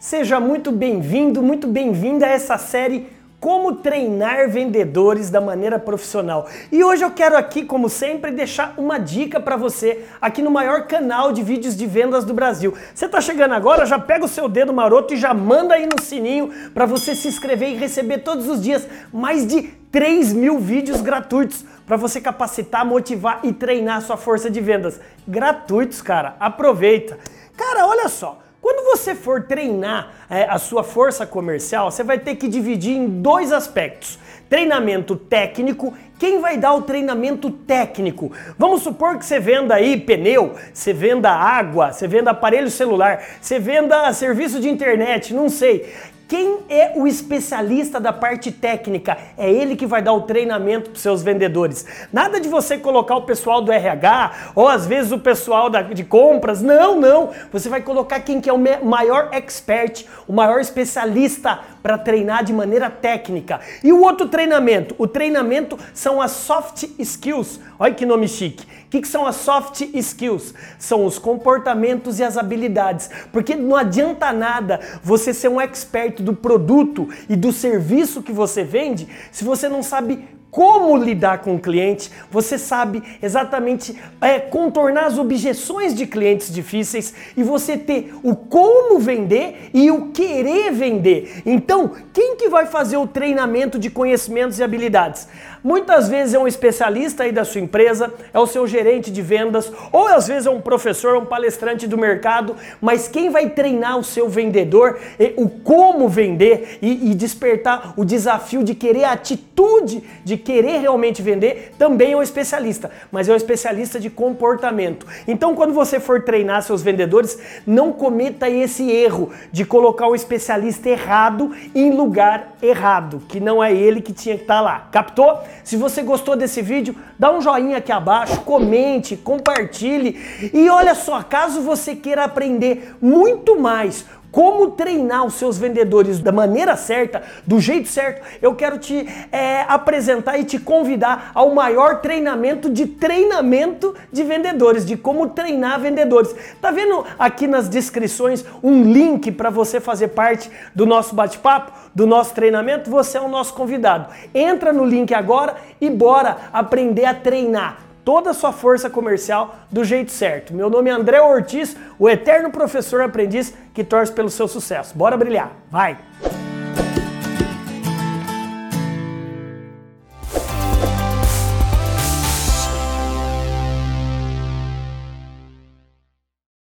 Seja muito bem-vindo, muito bem-vinda a essa série Como Treinar Vendedores da Maneira Profissional. E hoje eu quero aqui, como sempre, deixar uma dica para você aqui no maior canal de vídeos de vendas do Brasil. Você está chegando agora, já pega o seu dedo maroto e já manda aí no sininho para você se inscrever e receber todos os dias mais de 3 mil vídeos gratuitos para você capacitar, motivar e treinar sua força de vendas. Gratuitos, cara. Aproveita. Cara, olha só. Quando você for treinar é, a sua força comercial, você vai ter que dividir em dois aspectos: treinamento técnico. Quem vai dar o treinamento técnico? Vamos supor que você venda aí pneu, você venda água, você venda aparelho celular, você venda serviço de internet, não sei. Quem é o especialista da parte técnica? É ele que vai dar o treinamento para seus vendedores. Nada de você colocar o pessoal do RH ou às vezes o pessoal da, de compras. Não, não. Você vai colocar quem que é o maior expert, o maior especialista para treinar de maneira técnica. E o outro treinamento? O treinamento são as soft skills. Olha que nome chique. O que, que são as soft skills? São os comportamentos e as habilidades. Porque não adianta nada você ser um expert do produto e do serviço que você vende se você não sabe como lidar com o cliente, você sabe exatamente é, contornar as objeções de clientes difíceis e você ter o como vender e o querer vender. Então, quem que vai fazer o treinamento de conhecimentos e habilidades? Muitas vezes é um especialista aí da sua empresa, é o seu gerente de vendas, ou às vezes é um professor, um palestrante do mercado, mas quem vai treinar o seu vendedor, o como vender e, e despertar o desafio de querer a atitude de querer realmente vender, também é um especialista, mas é um especialista de comportamento. Então, quando você for treinar seus vendedores, não cometa esse erro de colocar o especialista errado em lugar errado, que não é ele que tinha que estar lá. Captou? Se você gostou desse vídeo, dá um joinha aqui abaixo, comente, compartilhe. E olha só, caso você queira aprender muito mais como treinar os seus vendedores da maneira certa, do jeito certo, eu quero te é, apresentar e te convidar ao maior treinamento de treinamento de vendedores, de como treinar vendedores. Tá vendo aqui nas descrições um link para você fazer parte do nosso bate-papo, do nosso treinamento? Você é o nosso convidado. Entra no link agora e bora aprender a treinar toda a sua força comercial do jeito certo. Meu nome é André Ortiz, o eterno professor aprendiz que torce pelo seu sucesso. Bora brilhar, vai!